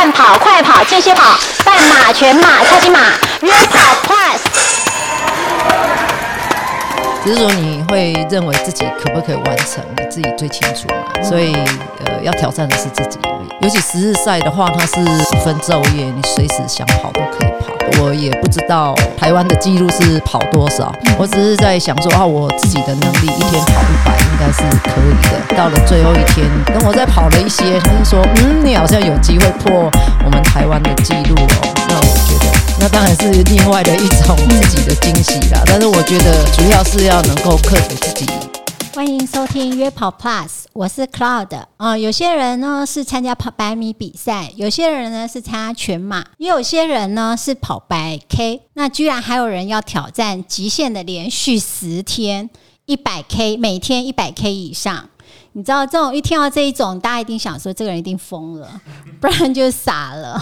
慢跑、快跑、间歇跑、半马、全马、超级马、约跑 Plus。只是说你会认为自己可不可以完成，你自己最清楚嘛。所以呃，要挑战的是自己而已。尤其十日赛的话，它是不分昼夜，你随时想跑都可以跑。我也不知道台湾的记录是跑多少，我只是在想说啊，我自己的能力一天跑一百应该是可以的。到了最后一天，等我再跑了一些，他就说，嗯，你好像有机会破我们台湾的记录哦。那我觉得，那当然是另外的一种自己的惊喜啦。但是我觉得主要是要能够克服自己。欢迎收听约跑 Plus，我是 Cloud。啊，有些人呢是参加跑百米比赛，有些人呢是参加全马，也有些人呢是跑百 K。那居然还有人要挑战极限的连续十天一百 K，每天一百 K 以上。你知道这种一听到这一种，大家一定想说这个人一定疯了，不然就傻了。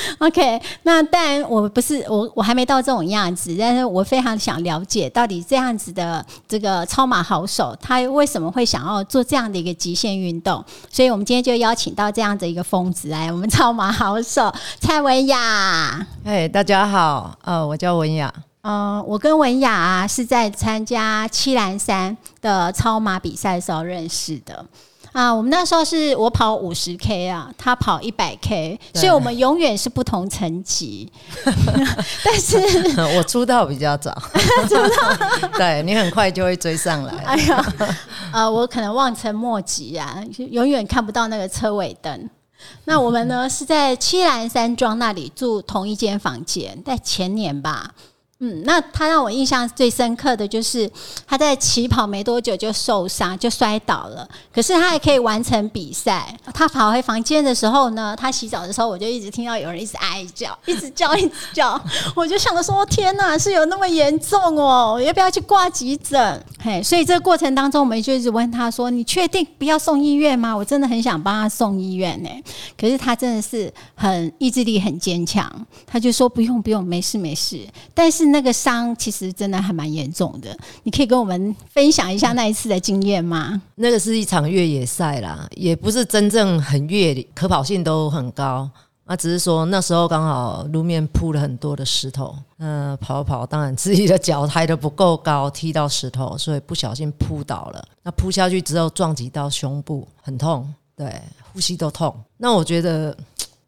OK，那当然我不是我我还没到这种样子，但是我非常想了解到底这样子的这个超马好手，他为什么会想要做这样的一个极限运动？所以我们今天就邀请到这样的一个疯子来，我们超马好手蔡文雅。哎，大家好，呃，我叫文雅。嗯，我跟文雅啊是在参加七兰山的超马比赛的时候认识的。啊，我们那时候是我跑五十 K 啊，他跑一百 K，所以我们永远是不同层级。但是 我出道比较早，出道，对你很快就会追上来。哎呀，呃，我可能望尘莫及啊，永远看不到那个车尾灯。那我们呢是在七兰山庄那里住同一间房间，在前年吧。嗯，那他让我印象最深刻的就是他在起跑没多久就受伤，就摔倒了。可是他还可以完成比赛。他跑回房间的时候呢，他洗澡的时候，我就一直听到有人一直哀叫，一直叫，一直叫。我就想着说：天哪，是有那么严重哦？要不要去挂急诊？嘿，所以这个过程当中，我们就一直问他说：你确定不要送医院吗？我真的很想帮他送医院呢。可是他真的是很意志力很坚强，他就说：不用不用，没事没事。但是。那个伤其实真的还蛮严重的，你可以跟我们分享一下那一次的经验吗？那个是一场越野赛啦，也不是真正很越野，可跑性都很高。那只是说那时候刚好路面铺了很多的石头，嗯，跑跑，当然自己的脚抬得不够高，踢到石头，所以不小心扑倒了。那扑下去之后撞击到胸部，很痛，对，呼吸都痛。那我觉得，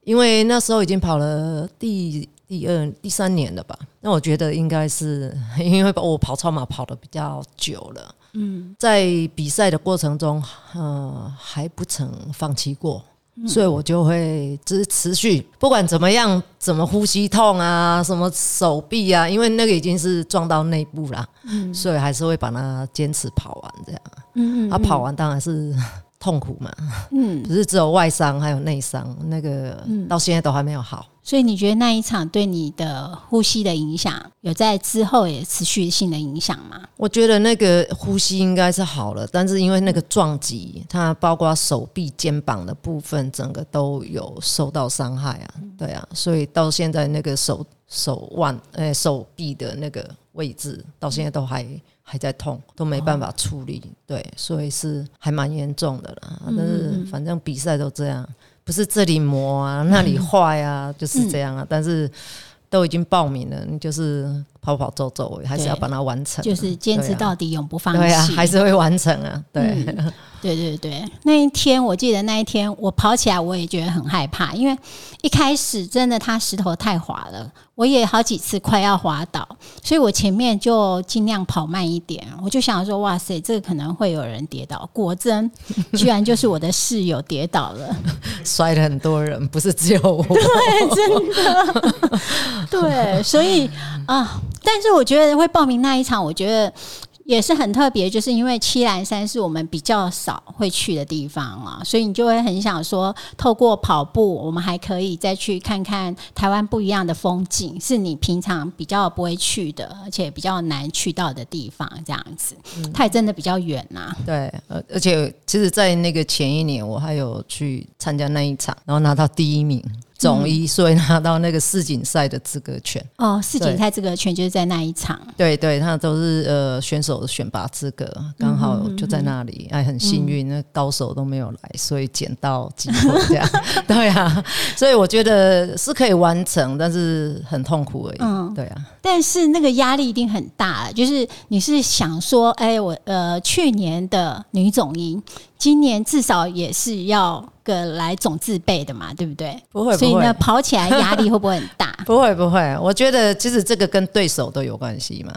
因为那时候已经跑了第。第二、第三年了吧？那我觉得应该是 因为我跑超马跑的比较久了，嗯，在比赛的过程中，呃，还不曾放弃过，所以我就会只持续，不管怎么样，怎么呼吸痛啊，什么手臂啊，因为那个已经是撞到内部了，嗯，所以还是会把它坚持跑完这样，嗯嗯，啊，跑完当然是。痛苦嘛，嗯，不是只有外伤，还有内伤，那个到现在都还没有好。所以你觉得那一场对你的呼吸的影响，有在之后也持续性的影响吗？我觉得那个呼吸应该是好了，但是因为那个撞击，它包括手臂、肩膀的部分，整个都有受到伤害啊。对啊，所以到现在那个手手腕、诶手臂的那个位置，到现在都还。还在痛，都没办法处理，对，所以是还蛮严重的了。但是反正比赛都这样，不是这里磨啊，那里坏啊，就是这样啊。但是都已经报名了，你就是跑跑走走，还是要把它完成，就是坚持到底，永不放弃。对啊，还是会完成啊。对，对对对。那一天我记得那一天我跑起来，我也觉得很害怕，因为一开始真的它石头太滑了。我也好几次快要滑倒，所以我前面就尽量跑慢一点。我就想说，哇塞，这个可能会有人跌倒。果真，居然就是我的室友跌倒了，摔了很多人，不是只有我。对，真的。对，所以啊，但是我觉得会报名那一场，我觉得。也是很特别，就是因为七兰山是我们比较少会去的地方啊，所以你就会很想说，透过跑步，我们还可以再去看看台湾不一样的风景，是你平常比较不会去的，而且比较难去到的地方。这样子，它也真的比较远呐。对，而而且其实，在那个前一年，我还有去参加那一场，然后拿到第一名。总一，所以拿到那个世锦赛的资格权。哦，世锦赛资格权就是在那一场。对对，他都是呃选手的选拔资格，刚好就在那里。哎，很幸运，那高手都没有来，所以捡到机会这样。对啊，所以我觉得是可以完成，但是很痛苦而已。嗯，对啊。但是那个压力一定很大，就是你是想说，哎，我呃去年的女总英。今年至少也是要个来总自备的嘛，对不对？不会，所以呢，跑起来压力会不会很大？不会，不会。我觉得其实这个跟对手都有关系嘛。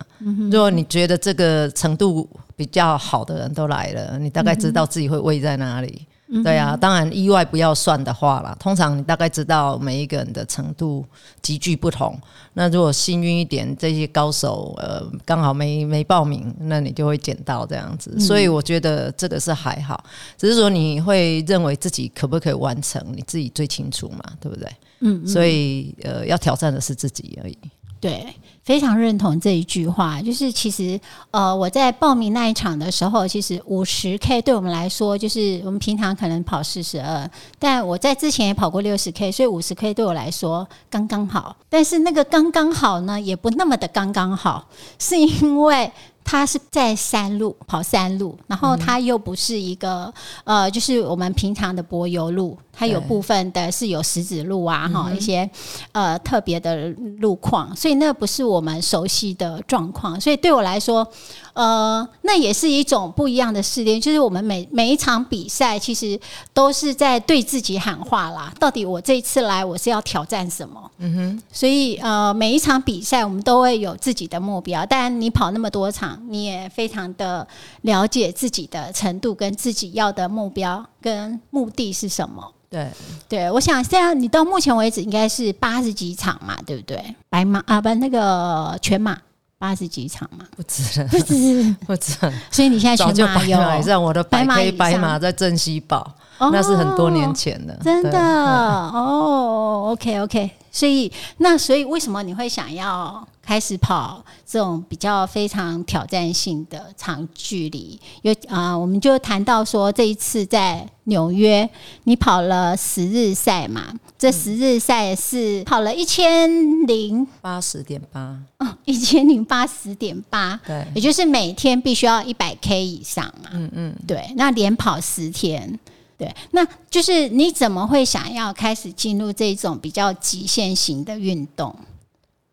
如果你觉得这个程度比较好的人都来了，你大概知道自己会位在哪里。对啊，当然意外不要算的话啦，通常你大概知道每一个人的程度急剧不同。那如果幸运一点，这些高手呃刚好没没报名，那你就会捡到这样子。所以我觉得这个是还好，只是说你会认为自己可不可以完成，你自己最清楚嘛，对不对？嗯，所以呃要挑战的是自己而已。对，非常认同这一句话。就是其实，呃，我在报名那一场的时候，其实五十 K 对我们来说，就是我们平常可能跑四十二，但我在之前也跑过六十 K，所以五十 K 对我来说刚刚好。但是那个刚刚好呢，也不那么的刚刚好，是因为。它是在山路跑山路，然后它又不是一个呃，就是我们平常的柏油路，它有部分的是有石子路啊，哈，一些呃特别的路况，所以那不是我们熟悉的状况，所以对我来说。呃，那也是一种不一样的试炼，就是我们每每一场比赛，其实都是在对自己喊话啦。到底我这一次来，我是要挑战什么？嗯哼。所以呃，每一场比赛，我们都会有自己的目标。但你跑那么多场，你也非常的了解自己的程度，跟自己要的目标跟目的是什么？对，对，我想现在你到目前为止应该是八十几场嘛，对不对？白马啊，不，那个全马。八十几场嘛，不止了，不止，不止。所以你现在全马有，让我的白马白马在镇西堡，那是很多年前的，真的哦。OK OK，所以那所以为什么你会想要？开始跑这种比较非常挑战性的长距离，有啊，我们就谈到说这一次在纽约，你跑了十日赛嘛？这十日赛是跑了一千零八十点八，哦，一千零八十点八，对，也就是每天必须要一百 K 以上嘛。嗯嗯，对，那连跑十天，对，那就是你怎么会想要开始进入这种比较极限型的运动？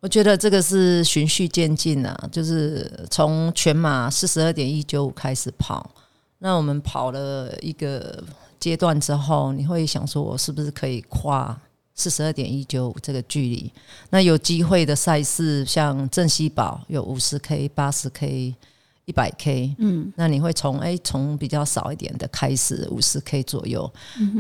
我觉得这个是循序渐进啊，就是从全马四十二点一九五开始跑，那我们跑了一个阶段之后，你会想说，我是不是可以跨四十二点一九五这个距离？那有机会的赛事，像正西堡有五十 K、八十 K。一百 K，嗯，那你会从哎从比较少一点的开始，五十 K 左右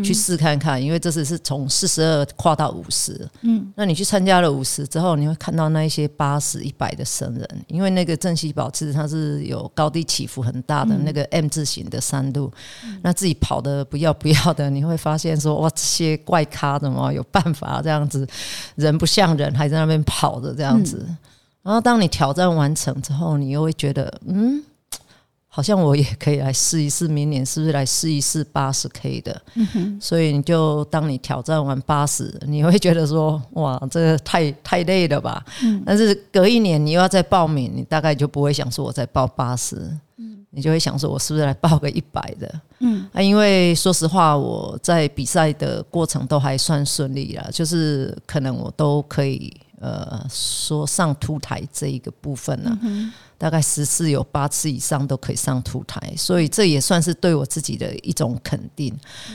去试看看，因为这次是从四十二跨到五十，嗯，那你去参加了五十之后，你会看到那一些八十一百的生人，因为那个正西堡其实它是有高低起伏很大的那个 M 字形的山路，那自己跑的不要不要的，你会发现说哇这些怪咖怎么有办法这样子，人不像人还在那边跑着这样子。然后，当你挑战完成之后，你又会觉得，嗯，好像我也可以来试一试，明年是不是来试一试八十 K 的？所以，你就当你挑战完八十，你会觉得说，哇，这个太太累了吧？但是隔一年你又要再报名，你大概就不会想说我再报八十，你就会想说我是不是来报个一百的？嗯，啊，因为说实话，我在比赛的过程都还算顺利了，就是可能我都可以。呃，说上凸台这一个部分呢，大概十次有八次以上都可以上凸台，所以这也算是对我自己的一种肯定。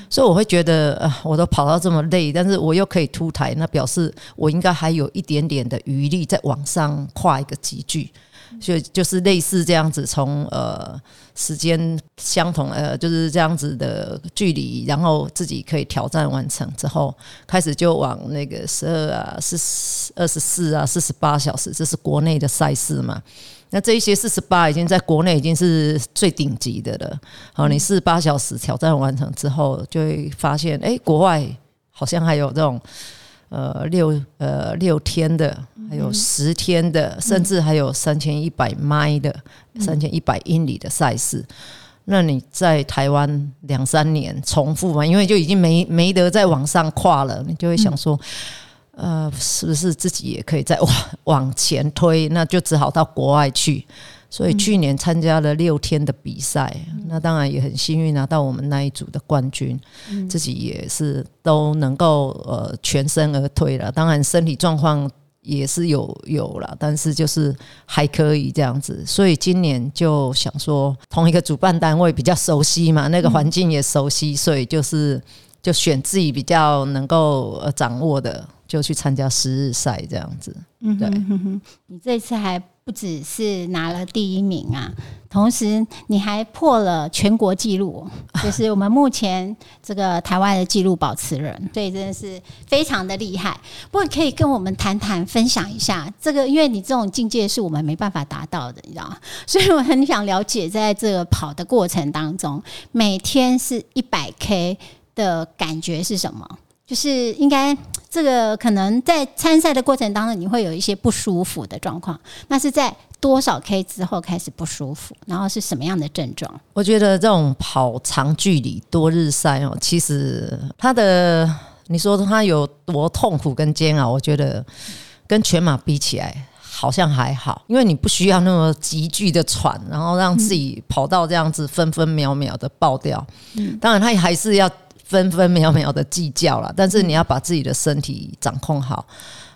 所以我会觉得，呃，我都跑到这么累，但是我又可以凸台，那表示我应该还有一点点的余力在往上跨一个级距。就就是类似这样子，从呃时间相同呃就是这样子的距离，然后自己可以挑战完成之后，开始就往那个十二啊、四二十四啊、四十八小时，这是国内的赛事嘛？那这一些四十八已经在国内已经是最顶级的了。好，你四十八小时挑战完成之后，就会发现，哎，国外好像还有这种。呃，六呃六天的，还有十天的，甚至还有三千一百迈的、三千一百英里的赛事。那你在台湾两三年重复嘛，因为就已经没没得再往上跨了，你就会想说，呃，是不是自己也可以再往往前推？那就只好到国外去。所以去年参加了六天的比赛，那当然也很幸运拿到我们那一组的冠军，自己也是都能够呃全身而退了。当然身体状况也是有有了，但是就是还可以这样子。所以今年就想说，同一个主办单位比较熟悉嘛，那个环境也熟悉，所以就是就选自己比较能够呃掌握的，就去参加十日赛这样子。嗯，对，你这次还。不只是拿了第一名啊，同时你还破了全国纪录，就是我们目前这个台湾的纪录保持人，所以真的是非常的厉害。不过可以跟我们谈谈、分享一下这个，因为你这种境界是我们没办法达到的，你知道吗？所以我很想了解，在这个跑的过程当中，每天是一百 K 的感觉是什么？就是应该。这个可能在参赛的过程当中，你会有一些不舒服的状况。那是在多少 K 之后开始不舒服？然后是什么样的症状？我觉得这种跑长距离多日赛哦，其实它的你说它有多痛苦跟煎熬？我觉得跟全马比起来好像还好，因为你不需要那么急剧的喘，然后让自己跑到这样子分分秒秒的爆掉。嗯，当然它还是要。分分秒秒的计较了，但是你要把自己的身体掌控好。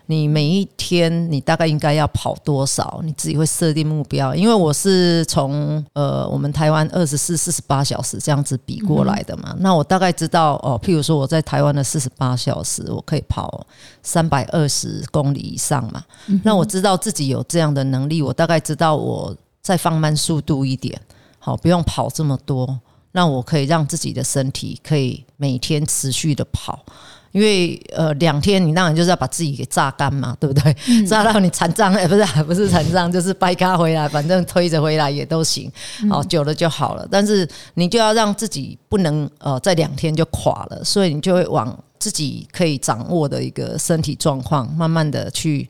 你每一天你大概应该要跑多少？你自己会设定目标。因为我是从呃我们台湾二十四、四十八小时这样子比过来的嘛，那我大概知道哦，譬如说我在台湾的四十八小时，我可以跑三百二十公里以上嘛。那我知道自己有这样的能力，我大概知道我再放慢速度一点，好，不用跑这么多。那我可以让自己的身体可以每天持续的跑，因为呃两天你当然就是要把自己给榨干嘛，对不对？榨到你残障哎，不 是不是残障，就是掰咖回来，反正推着回来也都行，哦久了就好了。但是你就要让自己不能呃在两天就垮了，所以你就会往自己可以掌握的一个身体状况，慢慢的去。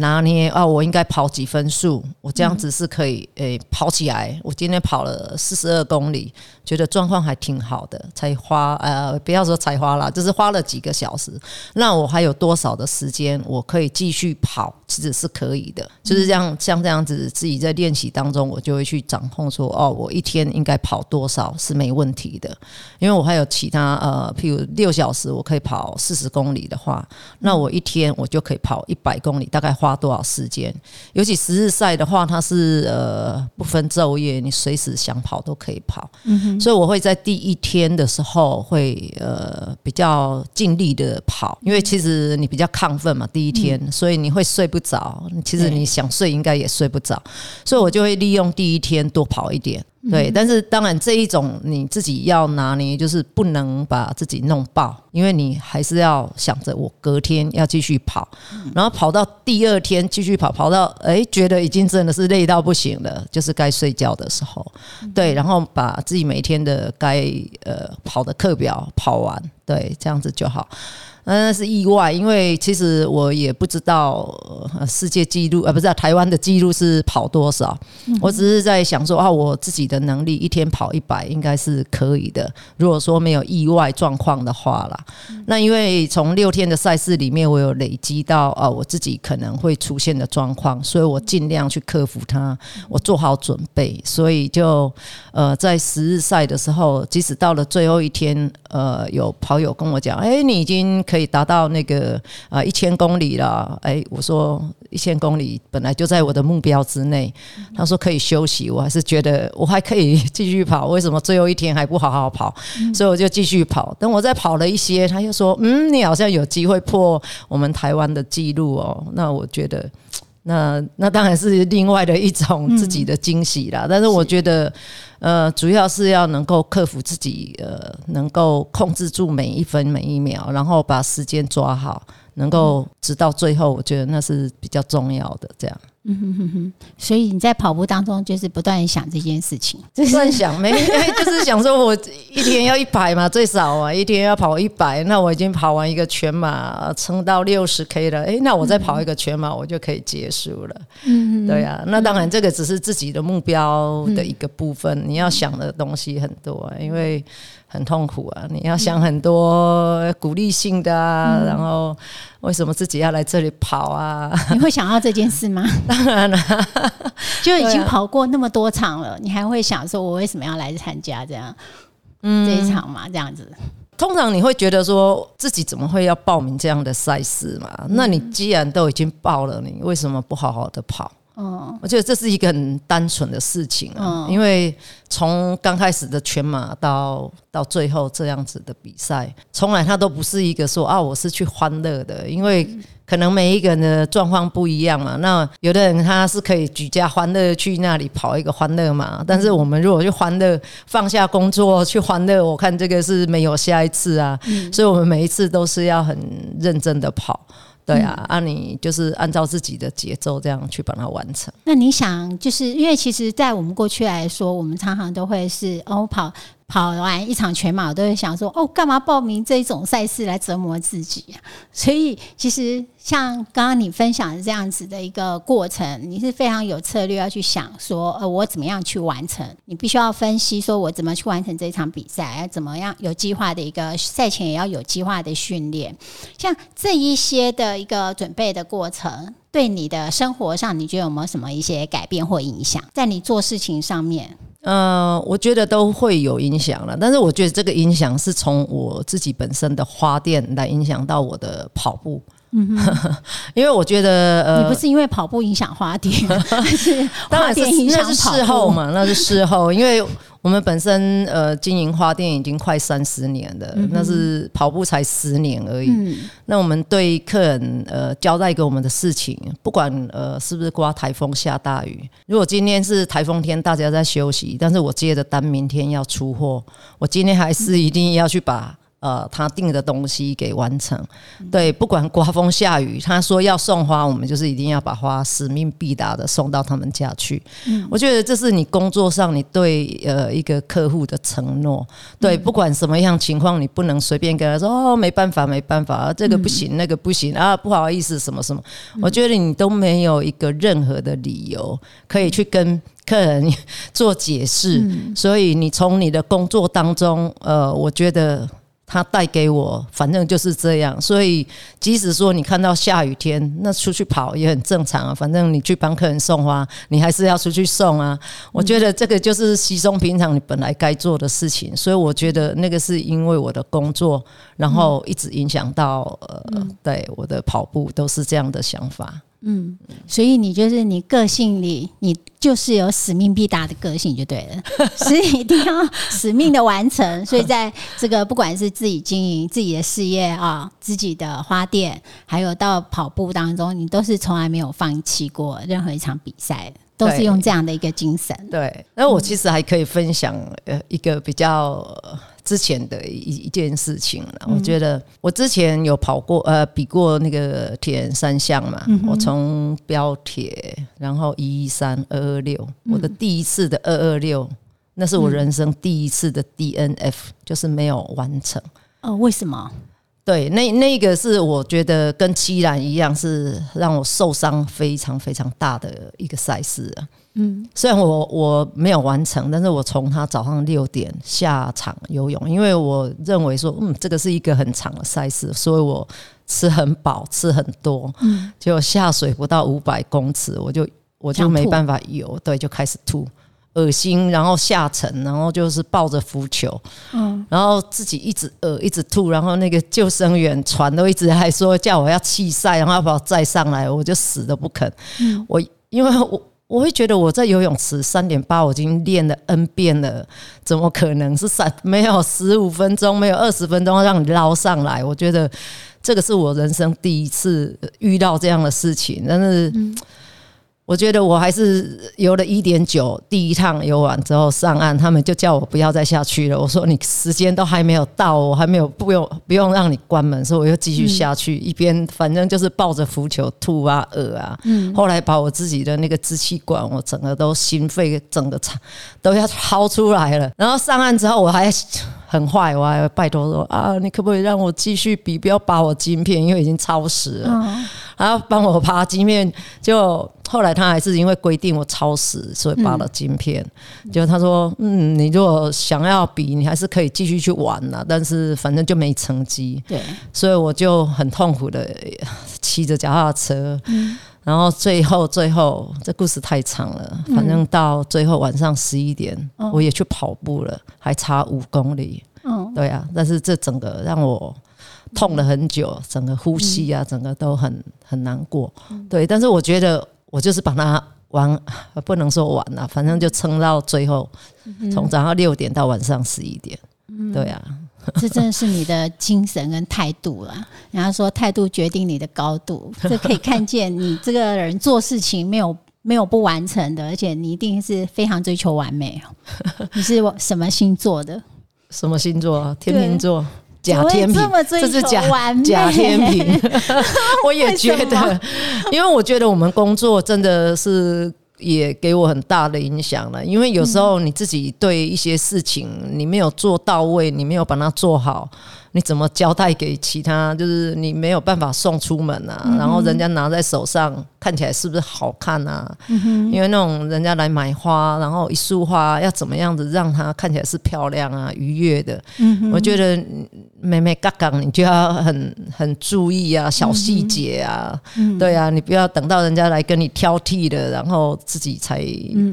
拿捏啊，我应该跑几分数？我这样子是可以诶跑起来。我今天跑了四十二公里，觉得状况还挺好的。才花呃，不要说才花了，就是花了几个小时。那我还有多少的时间，我可以继续跑？其实是可以的。就是这样，像这样子，自己在练习当中，我就会去掌控说，哦，我一天应该跑多少是没问题的。因为我还有其他呃，譬如六小时我可以跑四十公里的话，那我一天我就可以跑一百公里，大概花。花多少时间？尤其十日赛的话，它是呃不分昼夜，你随时想跑都可以跑。嗯所以我会在第一天的时候会呃比较尽力的跑，因为其实你比较亢奋嘛，第一天，所以你会睡不着。其实你想睡应该也睡不着，所以我就会利用第一天多跑一点。对，但是当然这一种你自己要拿捏，就是不能把自己弄爆，因为你还是要想着我隔天要继续跑，然后跑到第二天继续跑，跑到哎觉得已经真的是累到不行了，就是该睡觉的时候，对，然后把自己每天的该呃跑的课表跑完，对，这样子就好。嗯是意外，因为其实我也不知道世界纪录，呃，不是台湾的纪录是跑多少。我只是在想说啊，我自己的能力一天跑一百应该是可以的。如果说没有意外状况的话啦，那因为从六天的赛事里面，我有累积到啊，我自己可能会出现的状况，所以我尽量去克服它，我做好准备。所以就呃，在十日赛的时候，即使到了最后一天，呃，有跑友跟我讲，哎，你已经可以。可以达到那个啊一千公里了，哎，我说一千公里本来就在我的目标之内。他说可以休息，我还是觉得我还可以继续跑。为什么最后一天还不好好跑？所以我就继续跑。等我再跑了一些，他又说：“嗯，你好像有机会破我们台湾的记录哦。”那我觉得，那那当然是另外的一种自己的惊喜啦。但是我觉得。呃，主要是要能够克服自己，呃，能够控制住每一分每一秒，然后把时间抓好，能够直到最后，我觉得那是比较重要的。这样。所以你在跑步当中就是不断想这件事情，不断想没，就是想说我一天要一百嘛，最少啊，一天要跑一百，那我已经跑完一个全马，撑到六十 K 了，诶，那我再跑一个全马，我就可以结束了。嗯，对啊，那当然这个只是自己的目标的一个部分，你要想的东西很多，因为。很痛苦啊！你要想很多鼓励性的啊，然后为什么自己要来这里跑啊？你会想到这件事吗？当然了，就已经跑过那么多场了，你还会想说，我为什么要来参加这样嗯这一场嘛？这样子，通常你会觉得说自己怎么会要报名这样的赛事嘛？那你既然都已经报了，你为什么不好好的跑？嗯，我觉得这是一个很单纯的事情啊，因为从刚开始的全马到到最后这样子的比赛，从来他都不是一个说啊，我是去欢乐的，因为可能每一个人的状况不一样嘛。那有的人他是可以举家欢乐去那里跑一个欢乐嘛，但是我们如果去欢乐，放下工作去欢乐，我看这个是没有下一次啊。所以我们每一次都是要很认真的跑。对啊，按你就是按照自己的节奏这样去把它完成。那你想，就是因为其实，在我们过去来说，我们常常都会是哦跑。跑完一场全马，我都会想说：“哦，干嘛报名这种赛事来折磨自己啊？”所以，其实像刚刚你分享的这样子的一个过程，你是非常有策略要去想说：“呃，我怎么样去完成？”你必须要分析说：“我怎么去完成这场比赛？要怎么样有计划的一个赛前也要有计划的训练？像这一些的一个准备的过程，对你的生活上，你觉得有没有什么一些改变或影响？在你做事情上面？”呃，我觉得都会有影响了，但是我觉得这个影响是从我自己本身的花店来影响到我的跑步。嗯，因为我觉得呃，你不是因为跑步影响花店，是花店影响事后嘛？那是事后，因为。我们本身呃经营花店已经快三十年了，那是跑步才十年而已。那我们对客人呃交代给我们的事情，不管呃是不是刮台风下大雨，如果今天是台风天，大家在休息，但是我接的单明天要出货，我今天还是一定要去把。呃，他订的东西给完成，对，不管刮风下雨，他说要送花，我们就是一定要把花使命必达的送到他们家去。我觉得这是你工作上你对呃一个客户的承诺，对，不管什么样情况，你不能随便跟他说哦，没办法，没办法，这个不行，那个不行啊，不好意思，什么什么，我觉得你都没有一个任何的理由可以去跟客人做解释，所以你从你的工作当中，呃，我觉得。他带给我，反正就是这样。所以，即使说你看到下雨天，那出去跑也很正常啊。反正你去帮客人送花，你还是要出去送啊。我觉得这个就是稀松平常，你本来该做的事情。所以，我觉得那个是因为我的工作，然后一直影响到呃，对我的跑步都是这样的想法。嗯，所以你就是你个性里，你就是有使命必达的个性就对了，所以一定要使命的完成。所以在这个不管是自己经营自己的事业啊，自己的花店，还有到跑步当中，你都是从来没有放弃过任何一场比赛，都是用这样的一个精神。对，那我其实还可以分享呃一个比较。之前的一一件事情了，我觉得我之前有跑过呃比过那个铁人三项嘛，我从标铁，然后一一三二二六，我的第一次的二二六，那是我人生第一次的 DNF，就是没有完成。哦，为什么？对，那那个是我觉得跟七兰一样，是让我受伤非常非常大的一个赛事啊。嗯，虽然我我没有完成，但是我从他早上六点下场游泳，因为我认为说，嗯，这个是一个很长的赛事，所以我吃很饱，吃很多，嗯，结果下水不到五百公尺，我就我就没办法游，对，就开始吐，恶心，然后下沉，然后就是抱着浮球，嗯，然后自己一直呃一直吐，然后那个救生员船都一直还说叫我要弃赛，然后要把我载上来，我就死都不肯，嗯，我因为我。我会觉得我在游泳池三点八，我已经练了 N 遍了，怎么可能是三没有十五分钟，没有二十分钟让你捞上来？我觉得这个是我人生第一次遇到这样的事情，但是我觉得我还是游了一点九，第一趟游完之后上岸，他们就叫我不要再下去了。我说你时间都还没有到，我还没有不用不用让你关门，所以我又继续下去，一边反正就是抱着浮球吐啊呕啊。嗯，后来把我自己的那个支气管，我整个都心肺整个肠都要掏出来了。然后上岸之后，我还很坏，我还拜托说啊，你可不可以让我继续比，不要拔我晶片，因为已经超时了。然后帮我拔晶片，就后来他还是因为规定我超时，所以拔了晶片。就他说，嗯，你如果想要比，你还是可以继续去玩呐，但是反正就没成绩。对，所以我就很痛苦的骑着脚踏车，然后最后最后这故事太长了，反正到最后晚上十一点，我也去跑步了，还差五公里。嗯，对啊，但是这整个让我。痛了很久，整个呼吸啊，整个都很很难过。对，但是我觉得我就是把它玩，不能说完了，反正就撑到最后，从早上六点到晚上十一点。对啊，这真的是你的精神跟态度了。人家说态度决定你的高度，这可以看见你这个人做事情没有没有不完成的，而且你一定是非常追求完美。你是什么星座的？什么星座？天秤座。假天平，这是假假天平。我也觉得，因为我觉得我们工作真的是也给我很大的影响了。因为有时候你自己对一些事情你没有做到位，你没有把它做好。你怎么交代给其他？就是你没有办法送出门啊，然后人家拿在手上看起来是不是好看啊？因为那种人家来买花，然后一束花要怎么样子让它看起来是漂亮啊、愉悦的？我觉得妹妹嘎嘎，你就要很很注意啊，小细节啊，对啊，你不要等到人家来跟你挑剔的，然后自己才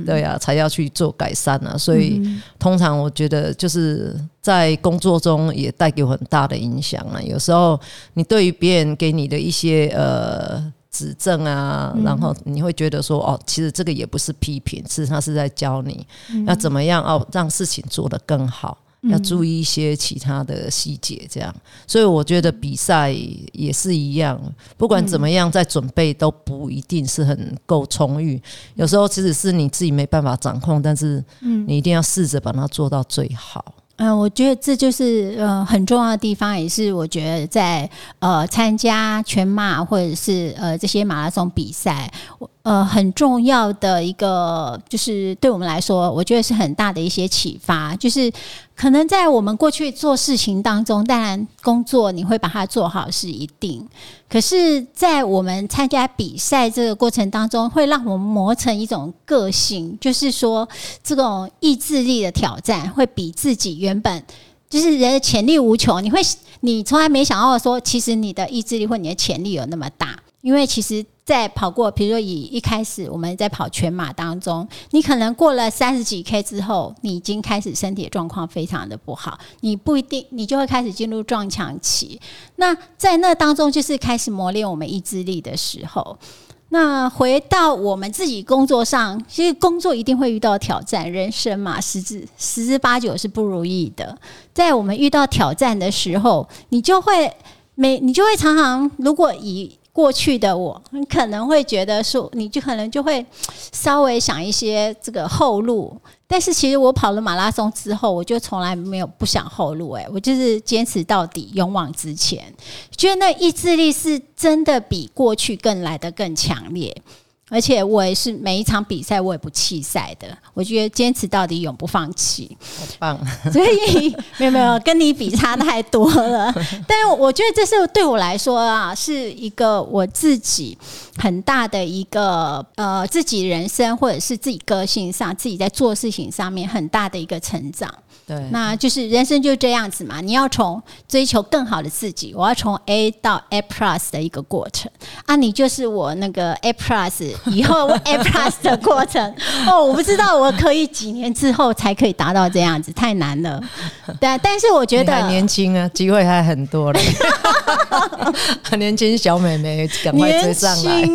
对啊，才要去做改善啊。所以通常我觉得就是在工作中也带给我很。大的影响啊！有时候你对于别人给你的一些呃指正啊，然后你会觉得说哦，其实这个也不是批评，是他是在教你要怎么样哦，让事情做得更好，要注意一些其他的细节，这样。所以我觉得比赛也是一样，不管怎么样，在准备都不一定是很够充裕。有时候其实是你自己没办法掌控，但是你一定要试着把它做到最好。嗯，我觉得这就是呃很重要的地方，也是我觉得在呃参加全马或者是呃这些马拉松比赛。我呃，很重要的一个，就是对我们来说，我觉得是很大的一些启发。就是可能在我们过去做事情当中，当然工作你会把它做好是一定，可是，在我们参加比赛这个过程当中，会让我们磨成一种个性，就是说这种意志力的挑战，会比自己原本就是人的潜力无穷，你会你从来没想到说，其实你的意志力或你的潜力有那么大，因为其实。在跑过，比如说以一开始我们在跑全马当中，你可能过了三十几 K 之后，你已经开始身体状况非常的不好，你不一定你就会开始进入撞墙期。那在那当中，就是开始磨练我们意志力的时候。那回到我们自己工作上，其实工作一定会遇到挑战，人生嘛，十之十之八九是不如意的。在我们遇到挑战的时候，你就会每你就会常常，如果以过去的我，你可能会觉得说，你就可能就会 稍微想一些这个后路。但是其实我跑了马拉松之后，我就从来没有不想后路。诶，我就是坚持到底，勇往直前。觉得那意志力是真的比过去更来的更强烈。而且我也是每一场比赛我也不弃赛的，我觉得坚持到底永不放弃，好棒！所以没有没有跟你比差太多了，但是我觉得这是对我来说啊，是一个我自己很大的一个呃自己人生或者是自己个性上自己在做事情上面很大的一个成长。对，那就是人生就这样子嘛。你要从追求更好的自己，我要从 A 到 A Plus 的一个过程啊。你就是我那个 A Plus 以后 A Plus 的过程哦。我不知道我可以几年之后才可以达到这样子，太难了。对，但是我觉得年轻啊，机会还很多嘞。很年轻小妹妹，赶快追上来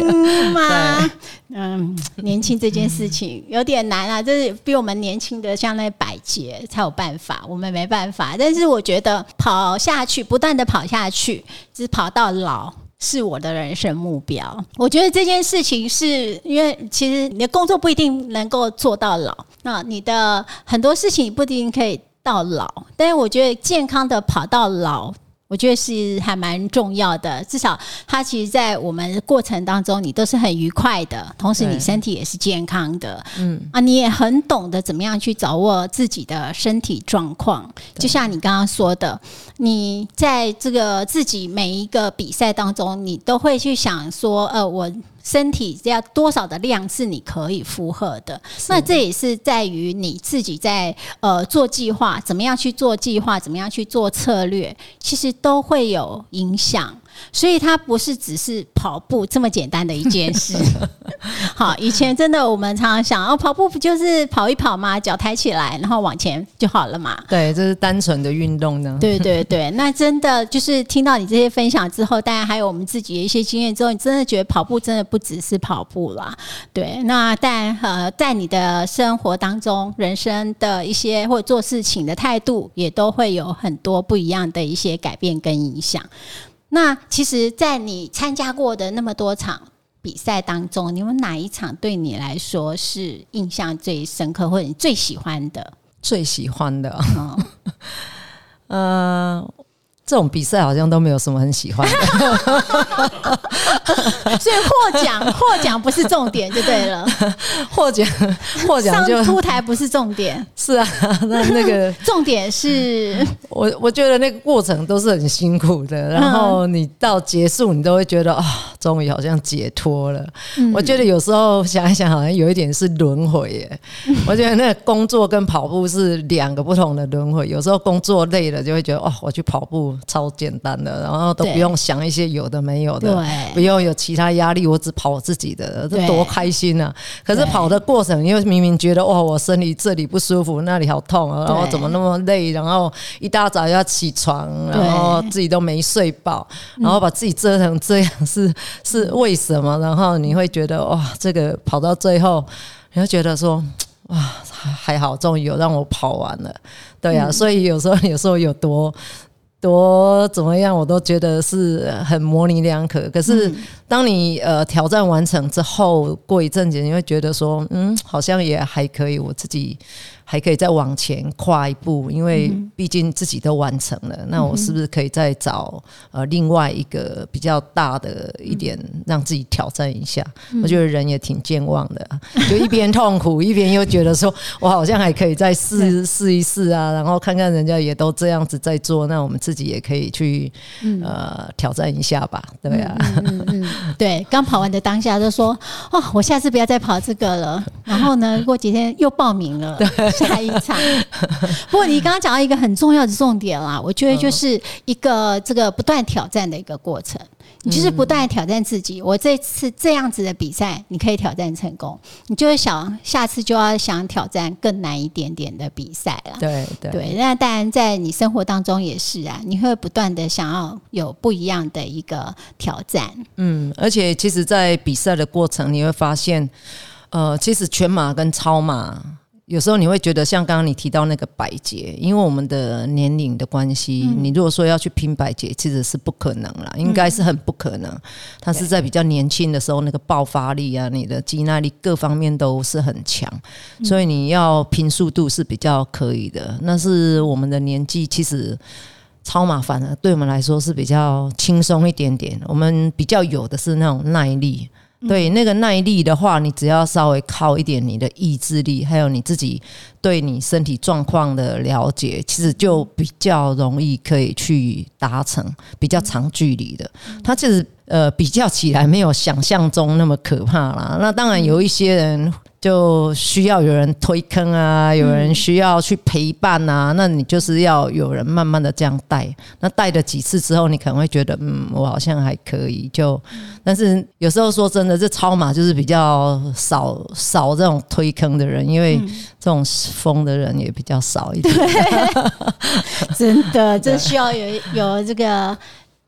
嘛。嗯，年轻这件事情有点难啊，就是比我们年轻的像那百杰才有办法，我们没办法。但是我觉得跑下去，不断的跑下去，就是跑到老，是我的人生目标。我觉得这件事情是因为其实你的工作不一定能够做到老，那你的很多事情不一定可以到老，但是我觉得健康的跑到老。我觉得是还蛮重要的，至少它其实，在我们过程当中，你都是很愉快的，同时你身体也是健康的，嗯啊，你也很懂得怎么样去掌握自己的身体状况。就像你刚刚说的，你在这个自己每一个比赛当中，你都会去想说，呃，我。身体要多少的量是你可以负荷的？那这也是在于你自己在呃做计划，怎么样去做计划，怎么样去做策略，其实都会有影响。所以它不是只是跑步这么简单的一件事。好，以前真的我们常常想，哦，跑步不就是跑一跑嘛？脚抬起来，然后往前就好了嘛。对，这是单纯的运动呢。对对对，那真的就是听到你这些分享之后，大家还有我们自己的一些经验之后，你真的觉得跑步真的不只是跑步啦。对，那但呃，在你的生活当中，人生的一些或者做事情的态度，也都会有很多不一样的一些改变跟影响。那其实，在你参加过的那么多场比赛当中，你们哪一场对你来说是印象最深刻，或者你最喜欢的？最喜欢的，嗯。这种比赛好像都没有什么很喜欢的，所以获奖获奖不是重点就对了，获奖获奖就出台不是重点，是啊，那那个 重点是我我觉得那个过程都是很辛苦的，然后你到结束你都会觉得啊，终于好像解脱了。我觉得有时候想一想，好像有一点是轮回耶。我觉得那工作跟跑步是两个不同的轮回，有时候工作累了就会觉得哦，我去跑步。超简单的，然后都不用想一些有的没有的，不用有其他压力，我只跑我自己的，这多开心啊！可是跑的过程，因为明明觉得哇，我身体这里不舒服，那里好痛啊，然后怎么那么累，然后一大早要起床，然后自己都没睡饱，然后把自己折腾这样，是是为什么？然后你会觉得哇，这个跑到最后，你会觉得说哇，还好，终于有让我跑完了，对呀，所以有时候有时候有多。多怎么样，我都觉得是很模棱两可。可是，当你呃挑战完成之后，过一阵子，你会觉得说，嗯，好像也还可以，我自己。还可以再往前跨一步，因为毕竟自己都完成了，那我是不是可以再找呃另外一个比较大的一点，让自己挑战一下？我觉得人也挺健忘的，就一边痛苦，一边又觉得说我好像还可以再试试一试啊，然后看看人家也都这样子在做，那我们自己也可以去呃挑战一下吧，对啊，嗯嗯，对，刚跑完的当下就说哦，我下次不要再跑这个了，然后呢，过几天又报名了。下一场，不过你刚刚讲到一个很重要的重点啦，我觉得就是一个这个不断挑战的一个过程。你就是不断挑战自己。我这次这样子的比赛，你可以挑战成功，你就会想下次就要想挑战更难一点点的比赛了。对对对，那当然在你生活当中也是啊，你会不断的想要有不一样的一个挑战。嗯，而且其实，在比赛的过程，你会发现，呃，其实全马跟超马。有时候你会觉得像刚刚你提到那个百节，因为我们的年龄的关系，你如果说要去拼百节，其实是不可能了，应该是很不可能。他是在比较年轻的时候，那个爆发力啊，你的肌耐力各方面都是很强，所以你要拼速度是比较可以的。那是我们的年纪，其实超麻烦的对我们来说是比较轻松一点点。我们比较有的是那种耐力。对那个耐力的话，你只要稍微靠一点你的意志力，还有你自己对你身体状况的了解，其实就比较容易可以去达成比较长距离的。它其实呃比较起来没有想象中那么可怕啦。那当然有一些人。就需要有人推坑啊，有人需要去陪伴啊，那你就是要有人慢慢的这样带。那带了几次之后，你可能会觉得，嗯，我好像还可以。就，但是有时候说真的，这超马就是比较少少这种推坑的人，因为这种疯的人也比较少一点。真的，这需要有有这个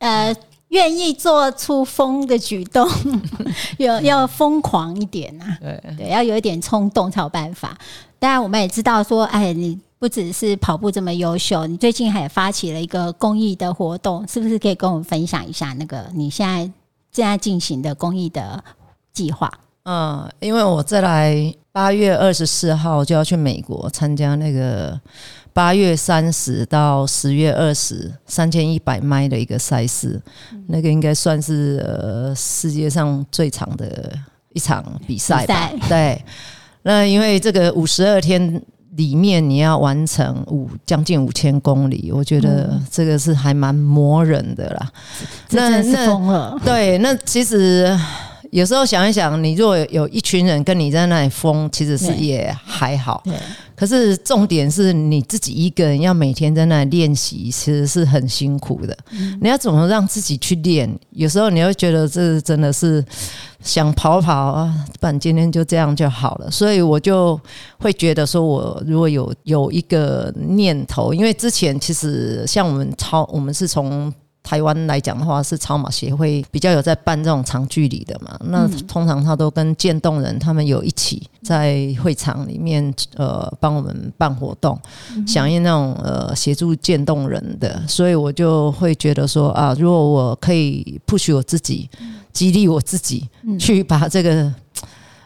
呃。愿意做出疯的举动，要要疯狂一点呐，对对，要有一点冲动才有办法。当然，我们也知道说，哎，你不只是跑步这么优秀，你最近还发起了一个公益的活动，是不是可以跟我们分享一下？那个你现在正在进行的公益的计划？嗯，因为我再来八月二十四号就要去美国参加那个八月三十到十月二十三千一百迈的一个赛事，那个应该算是呃世界上最长的一场比赛吧？对，那因为这个五十二天里面你要完成五将近五千公里，我觉得这个是还蛮磨人的啦。那是疯了，对，那其实。有时候想一想，你如果有一群人跟你在那里疯，其实是也还好。可是重点是你自己一个人要每天在那里练习，其实是很辛苦的。你要怎么让自己去练？有时候你会觉得这真的是想跑跑啊，不然今天就这样就好了。所以我就会觉得说，我如果有有一个念头，因为之前其实像我们超，我们是从。台湾来讲的话，是超马协会比较有在办这种长距离的嘛？那通常他都跟渐冻人他们有一起在会场里面呃帮我们办活动，响应那种呃协助渐冻人的，所以我就会觉得说啊，如果我可以 push 我自己，激励我自己去把这个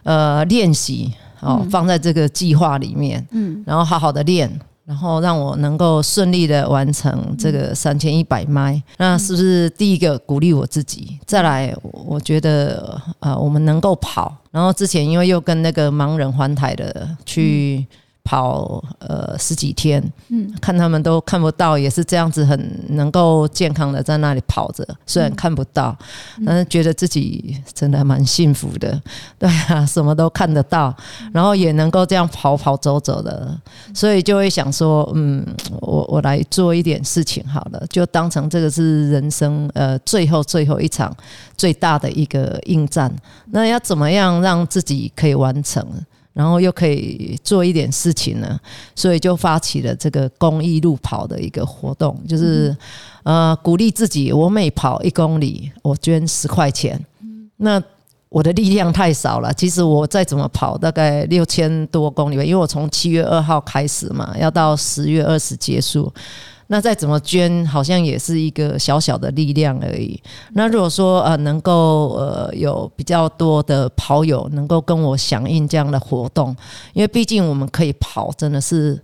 呃练习哦放在这个计划里面，嗯，然后好好的练。然后让我能够顺利的完成这个三千一百迈，那是不是第一个鼓励我自己？再来，我觉得呃，我们能够跑。然后之前因为又跟那个盲人环台的去。跑呃十几天，嗯，看他们都看不到，也是这样子很能够健康的在那里跑着，虽然看不到，但是觉得自己真的蛮幸福的，对啊，什么都看得到，然后也能够这样跑跑走走的，所以就会想说，嗯，我我来做一点事情好了，就当成这个是人生呃最后最后一场最大的一个应战，那要怎么样让自己可以完成？然后又可以做一点事情呢，所以就发起了这个公益路跑的一个活动，就是呃鼓励自己，我每跑一公里，我捐十块钱。那我的力量太少了，其实我再怎么跑，大概六千多公里吧，因为我从七月二号开始嘛，要到十月二十结束。那再怎么捐，好像也是一个小小的力量而已。那如果说呃能够呃有比较多的跑友能够跟我响应这样的活动，因为毕竟我们可以跑，真的是。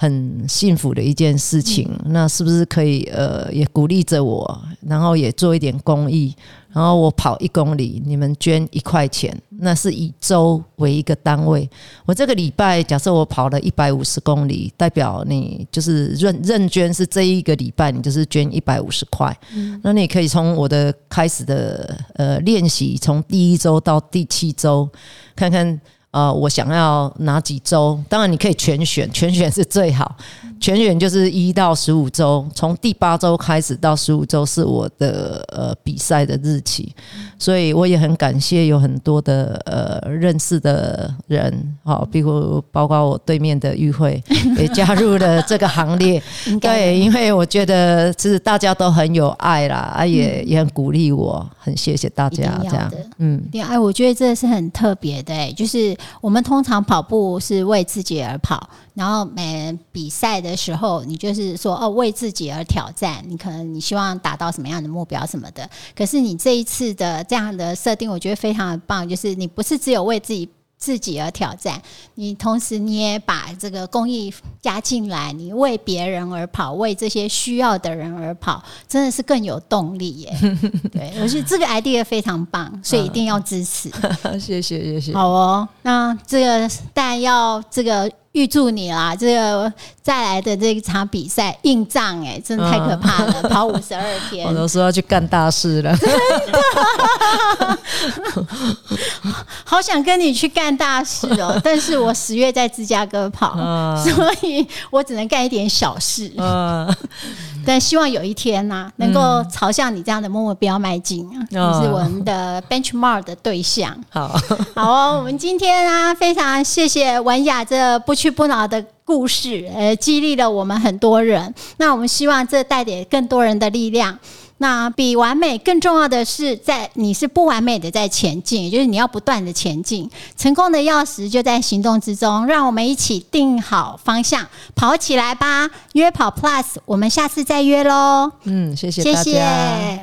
很幸福的一件事情，那是不是可以呃也鼓励着我，然后也做一点公益，然后我跑一公里，你们捐一块钱，那是以周为一个单位。我这个礼拜假设我跑了一百五十公里，代表你就是认认捐是这一个礼拜你就是捐一百五十块，那你可以从我的开始的呃练习，从第一周到第七周看看。呃，我想要哪几周？当然你可以全选，全选是最好。全员就是一到十五周，从第八周开始到十五周是我的呃比赛的日期，所以我也很感谢有很多的呃认识的人，好，比如包括我对面的玉慧 也加入了这个行列。对，因为我觉得其实大家都很有爱啦，啊，也也很鼓励我，很谢谢大家这样。嗯，哎，我觉得这是很特别的，就是我们通常跑步是为自己而跑。然后每比赛的时候，你就是说哦，为自己而挑战，你可能你希望达到什么样的目标什么的。可是你这一次的这样的设定，我觉得非常的棒，就是你不是只有为自己。自己而挑战，你同时你也把这个公益加进来，你为别人而跑，为这些需要的人而跑，真的是更有动力耶！对，我觉得这个 idea 非常棒，所以一定要支持。谢谢谢谢。好哦，那这个但要这个预祝你啦，这个再来的这一场比赛硬仗哎，真的太可怕了，跑五十二天，我都说要去干大事了。好想跟你去干大事哦，但是我十月在芝加哥跑，所以我只能干一点小事。嗯但希望有一天呢，能够朝向你这样的目标迈进是我们的 benchmark 的对象。好，好哦。我们今天啊，非常谢谢文雅这不屈不老的故事，呃，激励了我们很多人。那我们希望这带给更多人的力量。那比完美更重要的是，在你是不完美的在前进，也就是你要不断的前进。成功的钥匙就在行动之中，让我们一起定好方向，跑起来吧！约跑 Plus，我们下次再约喽。嗯，谢谢大家。